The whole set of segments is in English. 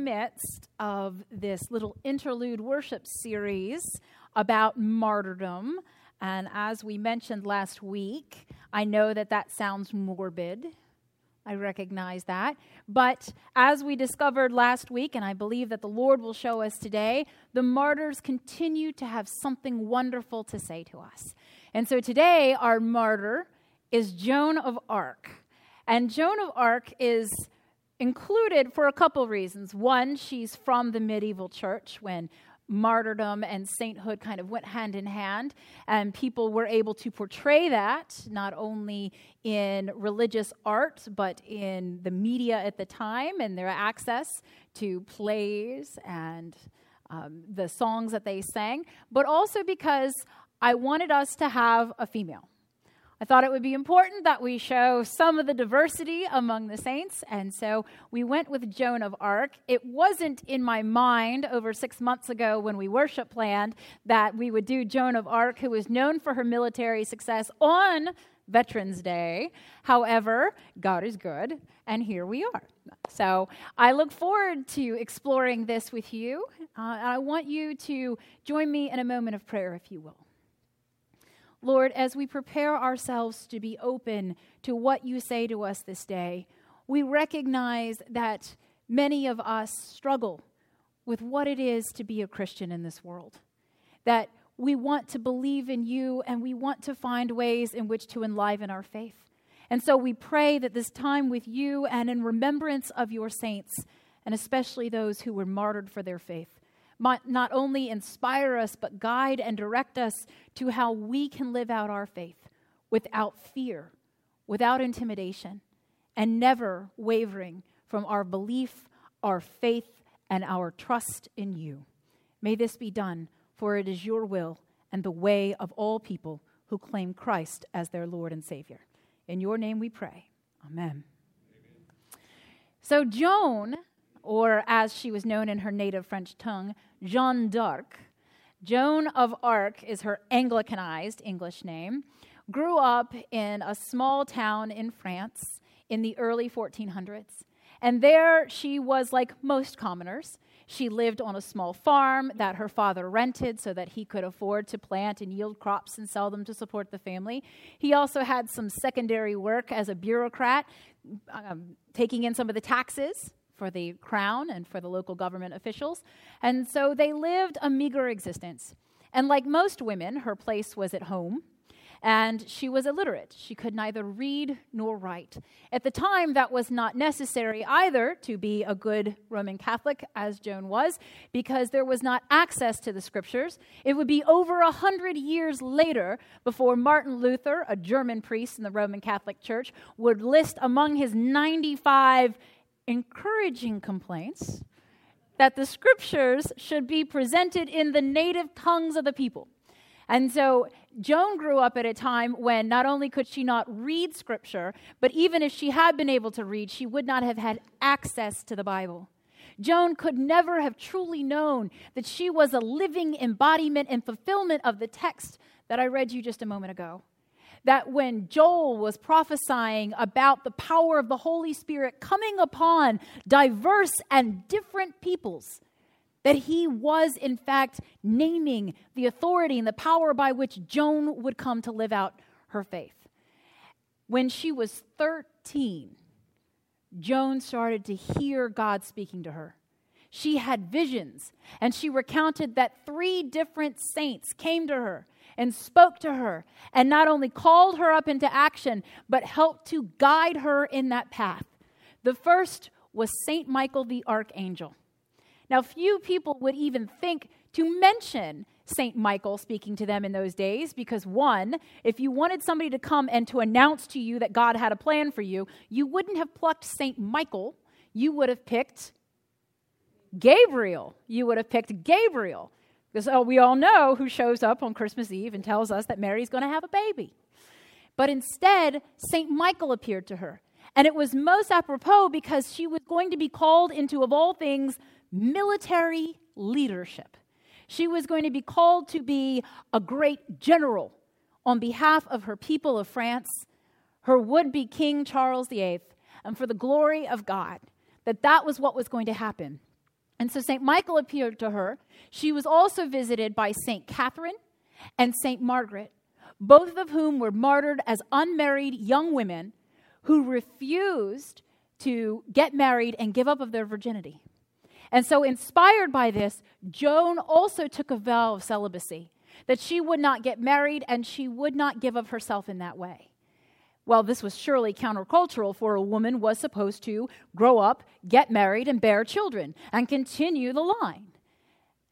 Midst of this little interlude worship series about martyrdom. And as we mentioned last week, I know that that sounds morbid. I recognize that. But as we discovered last week, and I believe that the Lord will show us today, the martyrs continue to have something wonderful to say to us. And so today, our martyr is Joan of Arc. And Joan of Arc is included for a couple reasons. One, she's from the medieval church when martyrdom and sainthood kind of went hand in hand, and people were able to portray that not only in religious art, but in the media at the time and their access to plays and um, the songs that they sang, but also because I wanted us to have a female. I thought it would be important that we show some of the diversity among the saints, and so we went with Joan of Arc. It wasn't in my mind over six months ago when we worship planned that we would do Joan of Arc, who was known for her military success on Veterans Day. However, God is good, and here we are. So I look forward to exploring this with you. Uh, I want you to join me in a moment of prayer, if you will. Lord, as we prepare ourselves to be open to what you say to us this day, we recognize that many of us struggle with what it is to be a Christian in this world. That we want to believe in you and we want to find ways in which to enliven our faith. And so we pray that this time with you and in remembrance of your saints, and especially those who were martyred for their faith, might not only inspire us, but guide and direct us to how we can live out our faith without fear, without intimidation, and never wavering from our belief, our faith, and our trust in you. May this be done, for it is your will and the way of all people who claim Christ as their Lord and Savior. In your name we pray. Amen. Amen. So, Joan or as she was known in her native French tongue, Jeanne d'Arc. Joan of Arc is her Anglicanized English name. Grew up in a small town in France in the early 1400s. And there she was like most commoners. She lived on a small farm that her father rented so that he could afford to plant and yield crops and sell them to support the family. He also had some secondary work as a bureaucrat, um, taking in some of the taxes for the crown and for the local government officials. And so they lived a meager existence. And like most women, her place was at home. And she was illiterate. She could neither read nor write. At the time, that was not necessary either to be a good Roman Catholic, as Joan was, because there was not access to the scriptures. It would be over a hundred years later before Martin Luther, a German priest in the Roman Catholic Church, would list among his 95 encouraging complaints that the scriptures should be presented in the native tongues of the people. And so Joan grew up at a time when not only could she not read scripture, but even if she had been able to read, she would not have had access to the Bible. Joan could never have truly known that she was a living embodiment and fulfillment of the text that I read you just a moment ago that when Joel was prophesying about the power of the Holy Spirit coming upon diverse and different peoples, that he was, in fact, naming the authority and the power by which Joan would come to live out her faith. When she was 13, Joan started to hear God speaking to her. She had visions, and she recounted that three different saints came to her and spoke to her and not only called her up into action, but helped to guide her in that path. The first was St. Michael the Archangel. Now, few people would even think to mention St. Michael speaking to them in those days because, one, if you wanted somebody to come and to announce to you that God had a plan for you, you wouldn't have plucked St. Michael. You would have picked Gabriel. You would have picked Gabriel. Because oh, we all know who shows up on Christmas Eve and tells us that Mary's going to have a baby. But instead, St. Michael appeared to her. And it was most apropos because she was going to be called into, of all things, military leadership. She was going to be called to be a great general on behalf of her people of France, her would be King Charles VIII, and for the glory of God, that that was what was going to happen. And so St. Michael appeared to her. She was also visited by St. Catherine and St. Margaret, both of whom were martyred as unmarried young women who refused to get married and give up of their virginity. And so, inspired by this, Joan also took a vow of celibacy that she would not get married and she would not give of herself in that way. Well, this was surely countercultural, for a woman was supposed to grow up, get married, and bear children and continue the line.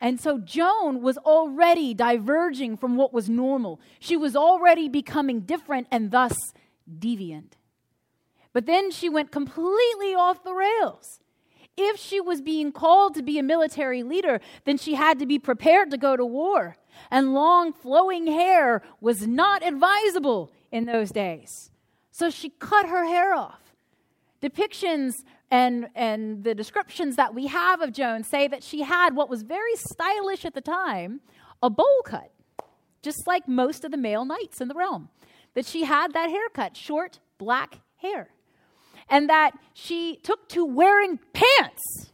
And so Joan was already diverging from what was normal. She was already becoming different and thus deviant. But then she went completely off the rails. If she was being called to be a military leader, then she had to be prepared to go to war. And long flowing hair was not advisable in those days. So she cut her hair off. Depictions and, and the descriptions that we have of Joan say that she had what was very stylish at the time a bowl cut, just like most of the male knights in the realm. That she had that haircut, short black hair and that she took to wearing pants.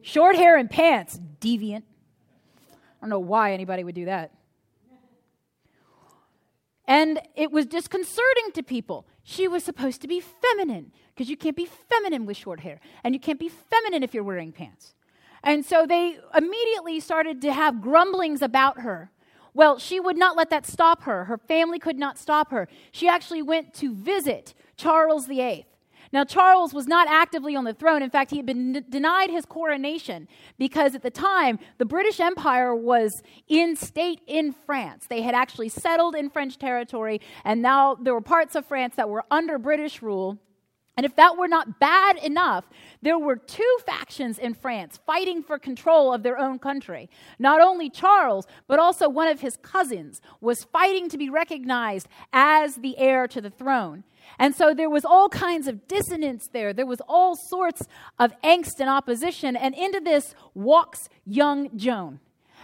Short hair and pants, deviant. I don't know why anybody would do that. And it was disconcerting to people. She was supposed to be feminine because you can't be feminine with short hair, and you can't be feminine if you're wearing pants. And so they immediately started to have grumblings about her. Well, she would not let that stop her. Her family could not stop her. She actually went to visit Charles VIII. Now, Charles was not actively on the throne. In fact, he had been denied his coronation because at the time, the British Empire was in state in France. They had actually settled in French territory, and now there were parts of France that were under British rule. And if that were not bad enough, there were two factions in France fighting for control of their own country. Not only Charles, but also one of his cousins was fighting to be recognized as the heir to the throne. And so there was all kinds of dissonance there. There was all sorts of angst and opposition. And into this walks young Joan.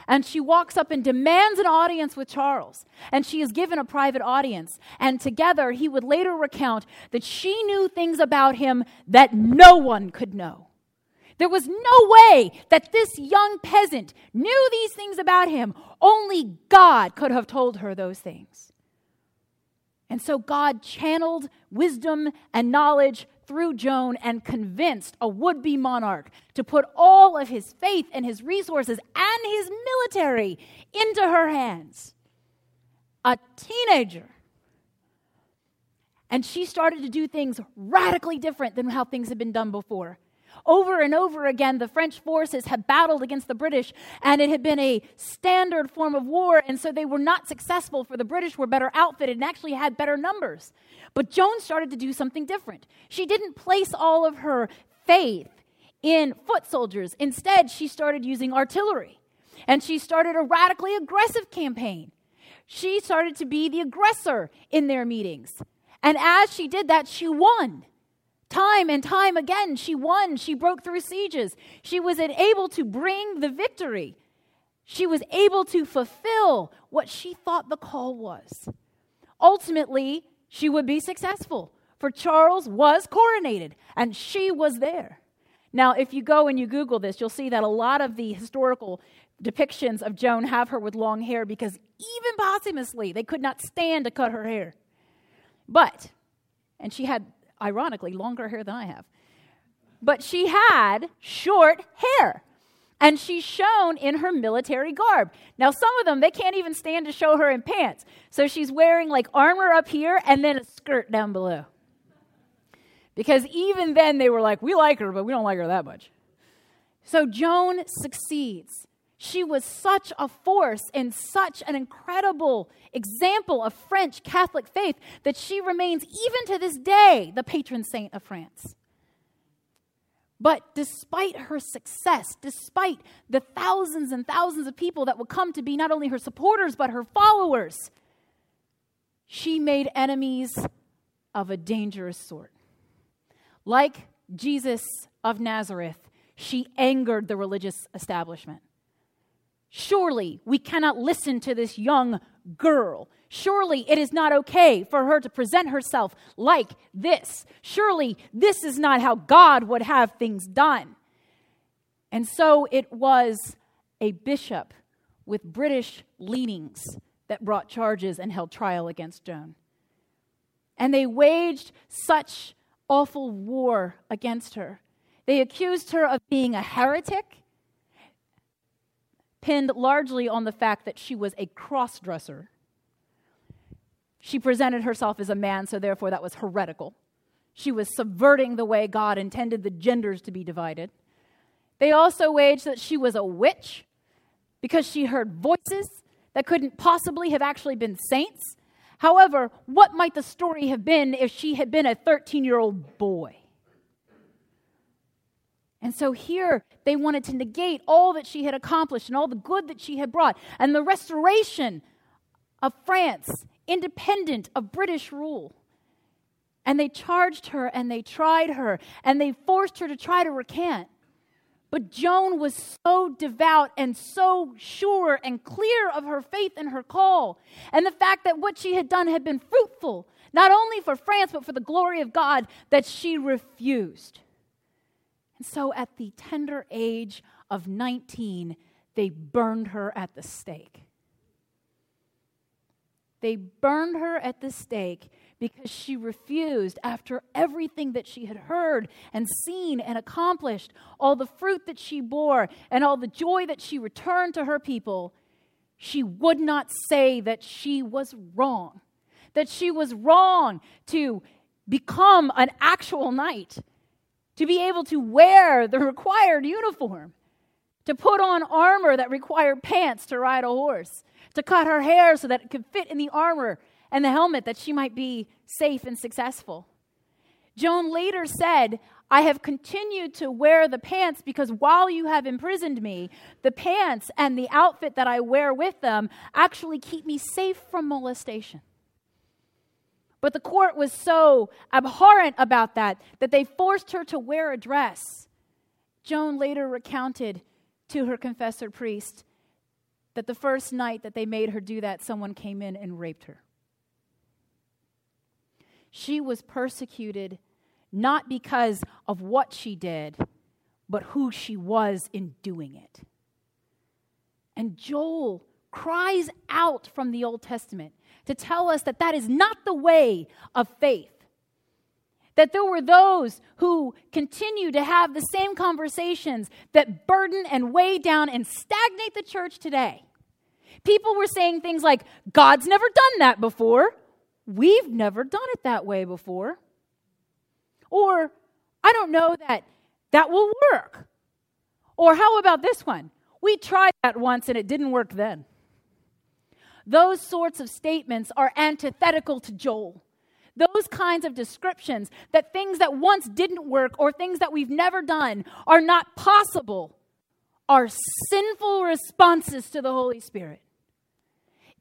And she walks up and demands an audience with Charles. And she is given a private audience. And together, he would later recount that she knew things about him that no one could know. There was no way that this young peasant knew these things about him. Only God could have told her those things. And so God channeled wisdom and knowledge through Joan and convinced a would be monarch to put all of his faith and his resources and his military into her hands. A teenager. And she started to do things radically different than how things had been done before. Over and over again, the French forces had battled against the British, and it had been a standard form of war, and so they were not successful, for the British were better outfitted and actually had better numbers. But Joan started to do something different. She didn't place all of her faith in foot soldiers. Instead, she started using artillery, and she started a radically aggressive campaign. She started to be the aggressor in their meetings. And as she did that, she won. Time and time again, she won. She broke through sieges. She was able to bring the victory. She was able to fulfill what she thought the call was. Ultimately, she would be successful, for Charles was coronated and she was there. Now, if you go and you Google this, you'll see that a lot of the historical depictions of Joan have her with long hair because even posthumously, they could not stand to cut her hair. But, and she had ironically, longer hair than I have. But she had short hair. And she's shown in her military garb. Now, some of them, they can't even stand to show her in pants. So she's wearing like armor up here and then a skirt down below. Because even then, they were like, we like her, but we don't like her that much. So Joan succeeds. She was such a force and such an incredible example of French Catholic faith that she remains, even to this day, the patron saint of France. But despite her success, despite the thousands and thousands of people that would come to be not only her supporters, but her followers, she made enemies of a dangerous sort. Like Jesus of Nazareth, she angered the religious establishment. Surely we cannot listen to this young girl. Surely it is not okay for her to present herself like this. Surely this is not how God would have things done. And so it was a bishop with British leanings that brought charges and held trial against Joan. And they waged such awful war against her. They accused her of being a heretic pinned largely on the fact that she was a cross dresser. She presented herself as a man, so therefore that was heretical. She was subverting the way God intended the genders to be divided. They also waged that she was a witch because she heard voices that couldn't possibly have actually been saints. However, what might the story have been if she had been a 13 year old boy? And so here they wanted to negate all that she had accomplished and all the good that she had brought and the restoration of France, independent of British rule. And they charged her and they tried her and they forced her to try to recant. But Joan was so devout and so sure and clear of her faith and her call, and the fact that what she had done had been fruitful, not only for France, but for the glory of God, that she refused. And so at the tender age of 19, they burned her at the stake. They burned her at the stake because she refused, after everything that she had heard and seen and accomplished, all the fruit that she bore, and all the joy that she returned to her people, she would not say that she was wrong, that she was wrong to become an actual knight, to be able to wear the required uniform, to put on armor that required pants to ride a horse, to cut her hair so that it could fit in the armor and the helmet that she might be safe and successful. Joan later said, I have continued to wear the pants because while you have imprisoned me, the pants and the outfit that I wear with them actually keep me safe from molestation. But the court was so abhorrent about that that they forced her to wear a dress. Joan later recounted to her confessor priest that the first night that they made her do that, someone came in and raped her. She was persecuted not because of what she did, but who she was in doing it. And Joel cries out from the Old Testament to tell us that that is not the way of faith. That there were those who continue to have the same conversations that burden and weigh down and stagnate the church today. People were saying things like, God's never done that before. We've never done it that way before. Or, I don't know that that will work. Or, how about this one? We tried that once and it didn't work then. Those sorts of statements are antithetical to Joel. Those kinds of descriptions that things that once didn't work or things that we've never done are not possible are sinful responses to the Holy Spirit.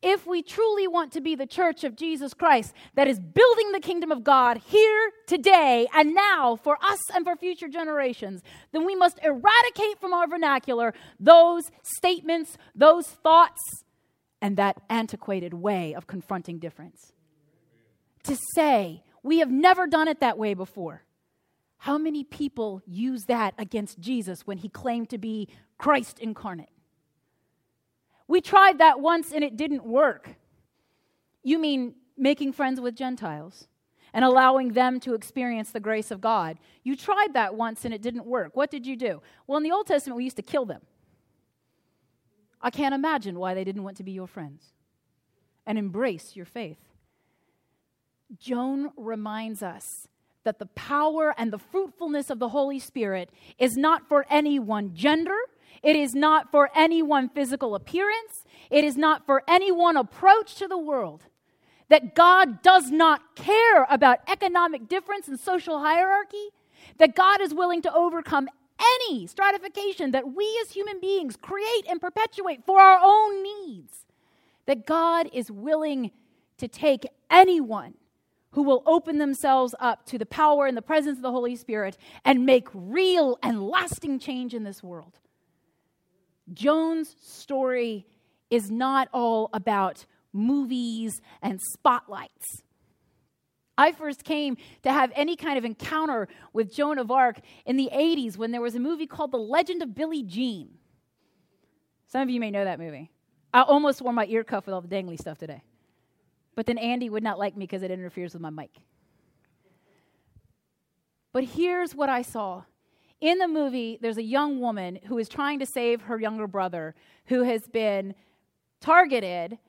If we truly want to be the church of Jesus Christ that is building the kingdom of God here, today, and now for us and for future generations, then we must eradicate from our vernacular those statements, those thoughts, and that antiquated way of confronting difference. To say, we have never done it that way before. How many people use that against Jesus when he claimed to be Christ incarnate? We tried that once and it didn't work. You mean making friends with Gentiles and allowing them to experience the grace of God? You tried that once and it didn't work. What did you do? Well, in the Old Testament, we used to kill them. I can't imagine why they didn't want to be your friends and embrace your faith. Joan reminds us that the power and the fruitfulness of the Holy Spirit is not for any one gender. It is not for any one physical appearance. It is not for any one approach to the world. That God does not care about economic difference and social hierarchy that God is willing to overcome any stratification that we as human beings create and perpetuate for our own needs. That God is willing to take anyone who will open themselves up to the power and the presence of the Holy Spirit and make real and lasting change in this world. Joan's story is not all about movies and spotlights. I first came to have any kind of encounter with Joan of Arc in the 80s when there was a movie called The Legend of Billie Jean. Some of you may know that movie. I almost wore my ear cuff with all the dangly stuff today. But then Andy would not like me because it interferes with my mic. But here's what I saw. In the movie, there's a young woman who is trying to save her younger brother who has been targeted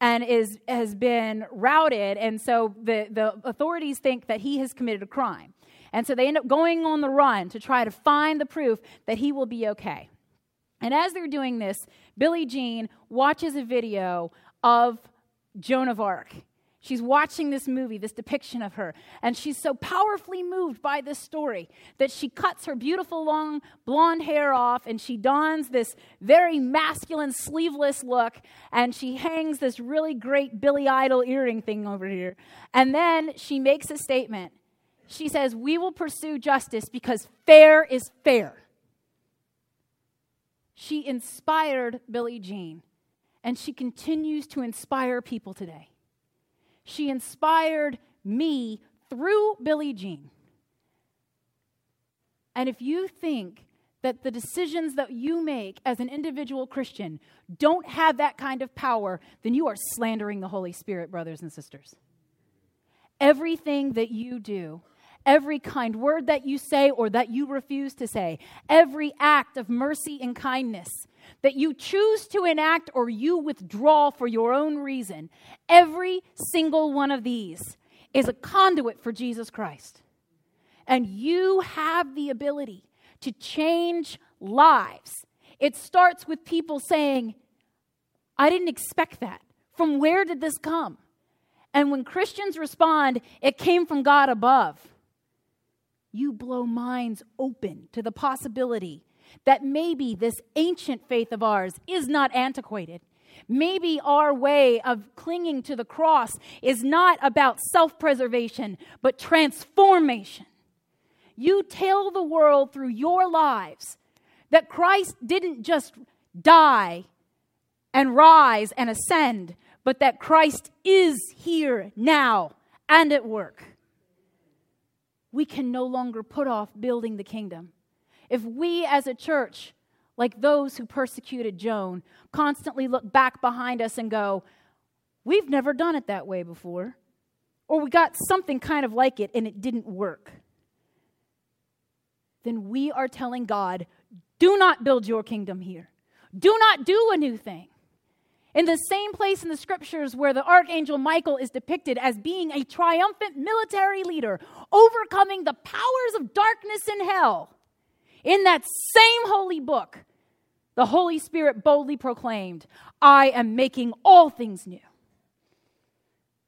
and is, has been routed. And so the, the authorities think that he has committed a crime. And so they end up going on the run to try to find the proof that he will be okay. And as they're doing this, Billie Jean watches a video of Joan of Arc. She's watching this movie, this depiction of her, and she's so powerfully moved by this story that she cuts her beautiful long blonde hair off and she dons this very masculine sleeveless look and she hangs this really great Billy Idol earring thing over here. And then she makes a statement. She says, We will pursue justice because fair is fair. She inspired Billie Jean, and she continues to inspire people today. She inspired me through Billie Jean. And if you think that the decisions that you make as an individual Christian don't have that kind of power, then you are slandering the Holy Spirit, brothers and sisters. Everything that you do, every kind word that you say or that you refuse to say, every act of mercy and kindness, that you choose to enact or you withdraw for your own reason, every single one of these is a conduit for Jesus Christ. And you have the ability to change lives. It starts with people saying, I didn't expect that. From where did this come? And when Christians respond, it came from God above, you blow minds open to the possibility that maybe this ancient faith of ours is not antiquated. Maybe our way of clinging to the cross is not about self preservation, but transformation. You tell the world through your lives that Christ didn't just die and rise and ascend, but that Christ is here now and at work. We can no longer put off building the kingdom. If we as a church, like those who persecuted Joan, constantly look back behind us and go, We've never done it that way before. Or we got something kind of like it and it didn't work. Then we are telling God, Do not build your kingdom here. Do not do a new thing. In the same place in the scriptures where the archangel Michael is depicted as being a triumphant military leader, overcoming the powers of darkness in hell, in that same holy book, the Holy Spirit boldly proclaimed, I am making all things new.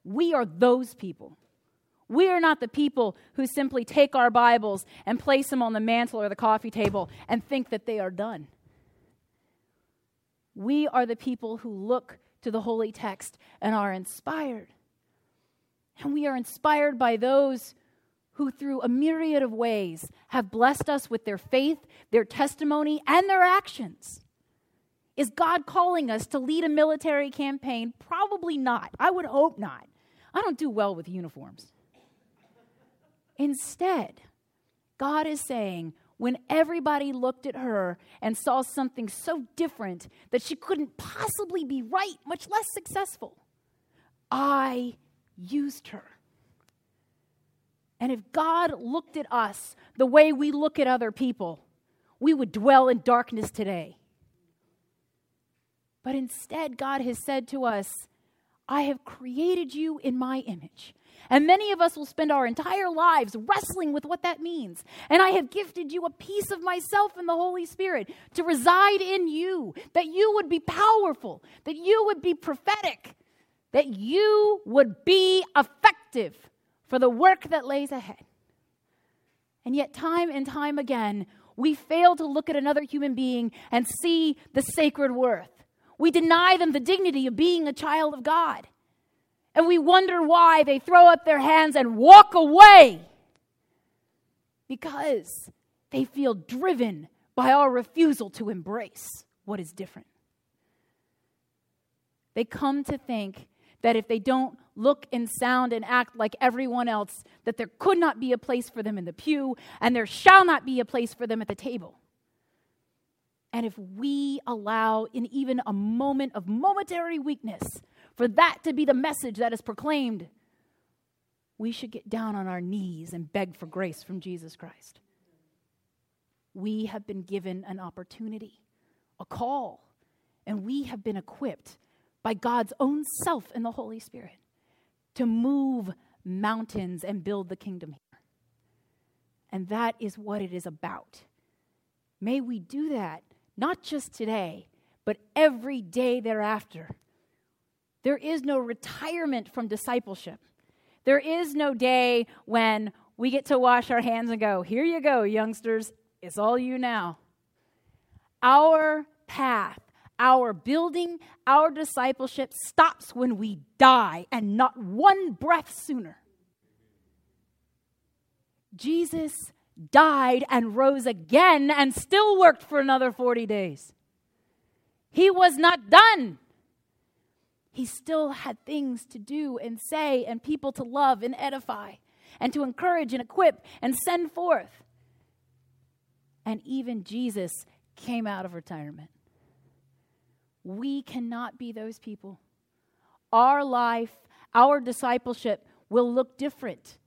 We are those people. We are not the people who simply take our Bibles and place them on the mantle or the coffee table and think that they are done. We are the people who look to the holy text and are inspired. And we are inspired by those who, through a myriad of ways, have blessed us with their faith, their testimony, and their actions. Is God calling us to lead a military campaign? Probably not. I would hope not. I don't do well with uniforms. Instead, God is saying, when everybody looked at her and saw something so different that she couldn't possibly be right, much less successful, I used her. And if God looked at us the way we look at other people, we would dwell in darkness today. But instead, God has said to us, I have created you in my image. And many of us will spend our entire lives wrestling with what that means. And I have gifted you a piece of myself in the Holy Spirit to reside in you, that you would be powerful, that you would be prophetic, that you would be effective for the work that lays ahead. And yet, time and time again, we fail to look at another human being and see the sacred worth. We deny them the dignity of being a child of God. And we wonder why they throw up their hands and walk away. Because they feel driven by our refusal to embrace what is different. They come to think that if they don't look and sound and act like everyone else, that there could not be a place for them in the pew and there shall not be a place for them at the table. And if we allow, in even a moment of momentary weakness, for that to be the message that is proclaimed, we should get down on our knees and beg for grace from Jesus Christ. We have been given an opportunity, a call, and we have been equipped by God's own self and the Holy Spirit to move mountains and build the kingdom here. And that is what it is about. May we do that, not just today, but every day thereafter. There is no retirement from discipleship. There is no day when we get to wash our hands and go, Here you go, youngsters. It's all you now. Our path our building, our discipleship stops when we die and not one breath sooner. Jesus died and rose again and still worked for another 40 days. He was not done. He still had things to do and say, and people to love and edify, and to encourage and equip and send forth. And even Jesus came out of retirement. We cannot be those people. Our life, our discipleship will look different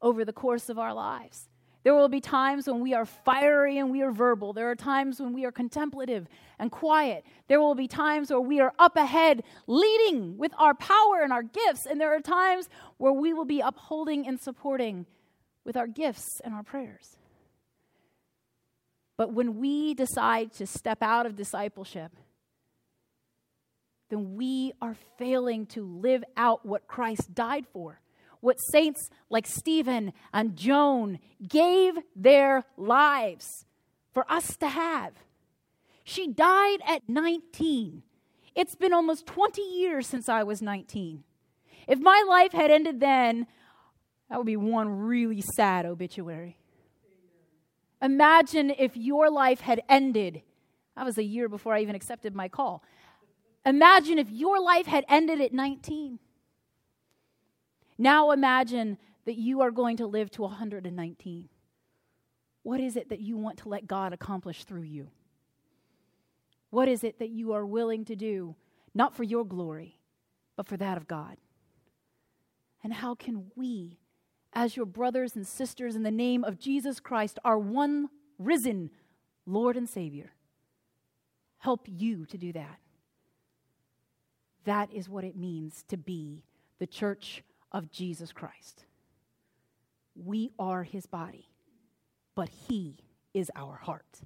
over the course of our lives. There will be times when we are fiery and we are verbal. There are times when we are contemplative and quiet. There will be times where we are up ahead, leading with our power and our gifts. And there are times where we will be upholding and supporting with our gifts and our prayers. But when we decide to step out of discipleship, then we are failing to live out what Christ died for. What saints like Stephen and Joan gave their lives for us to have. She died at 19. It's been almost 20 years since I was 19. If my life had ended then, that would be one really sad obituary. Imagine if your life had ended. That was a year before I even accepted my call. Imagine if your life had ended at 19. Now imagine that you are going to live to 119. What is it that you want to let God accomplish through you? What is it that you are willing to do, not for your glory, but for that of God? And how can we, as your brothers and sisters in the name of Jesus Christ, our one risen Lord and Savior, help you to do that? That is what it means to be the church of Jesus Christ. We are his body, but he is our heart.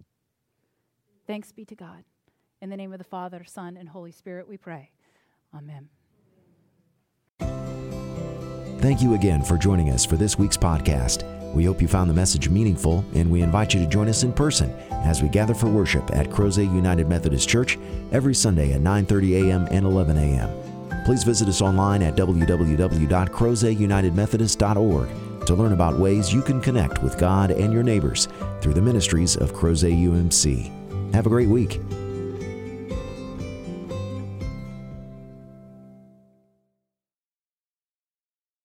Thanks be to God. In the name of the Father, Son, and Holy Spirit, we pray. Amen. Thank you again for joining us for this week's podcast. We hope you found the message meaningful, and we invite you to join us in person as we gather for worship at Crozet United Methodist Church every Sunday at 9:30 a.m. and 11 a.m. Please visit us online at www.crozetunitedmethodist.org to learn about ways you can connect with God and your neighbors through the ministries of Crozet UMC. Have a great week.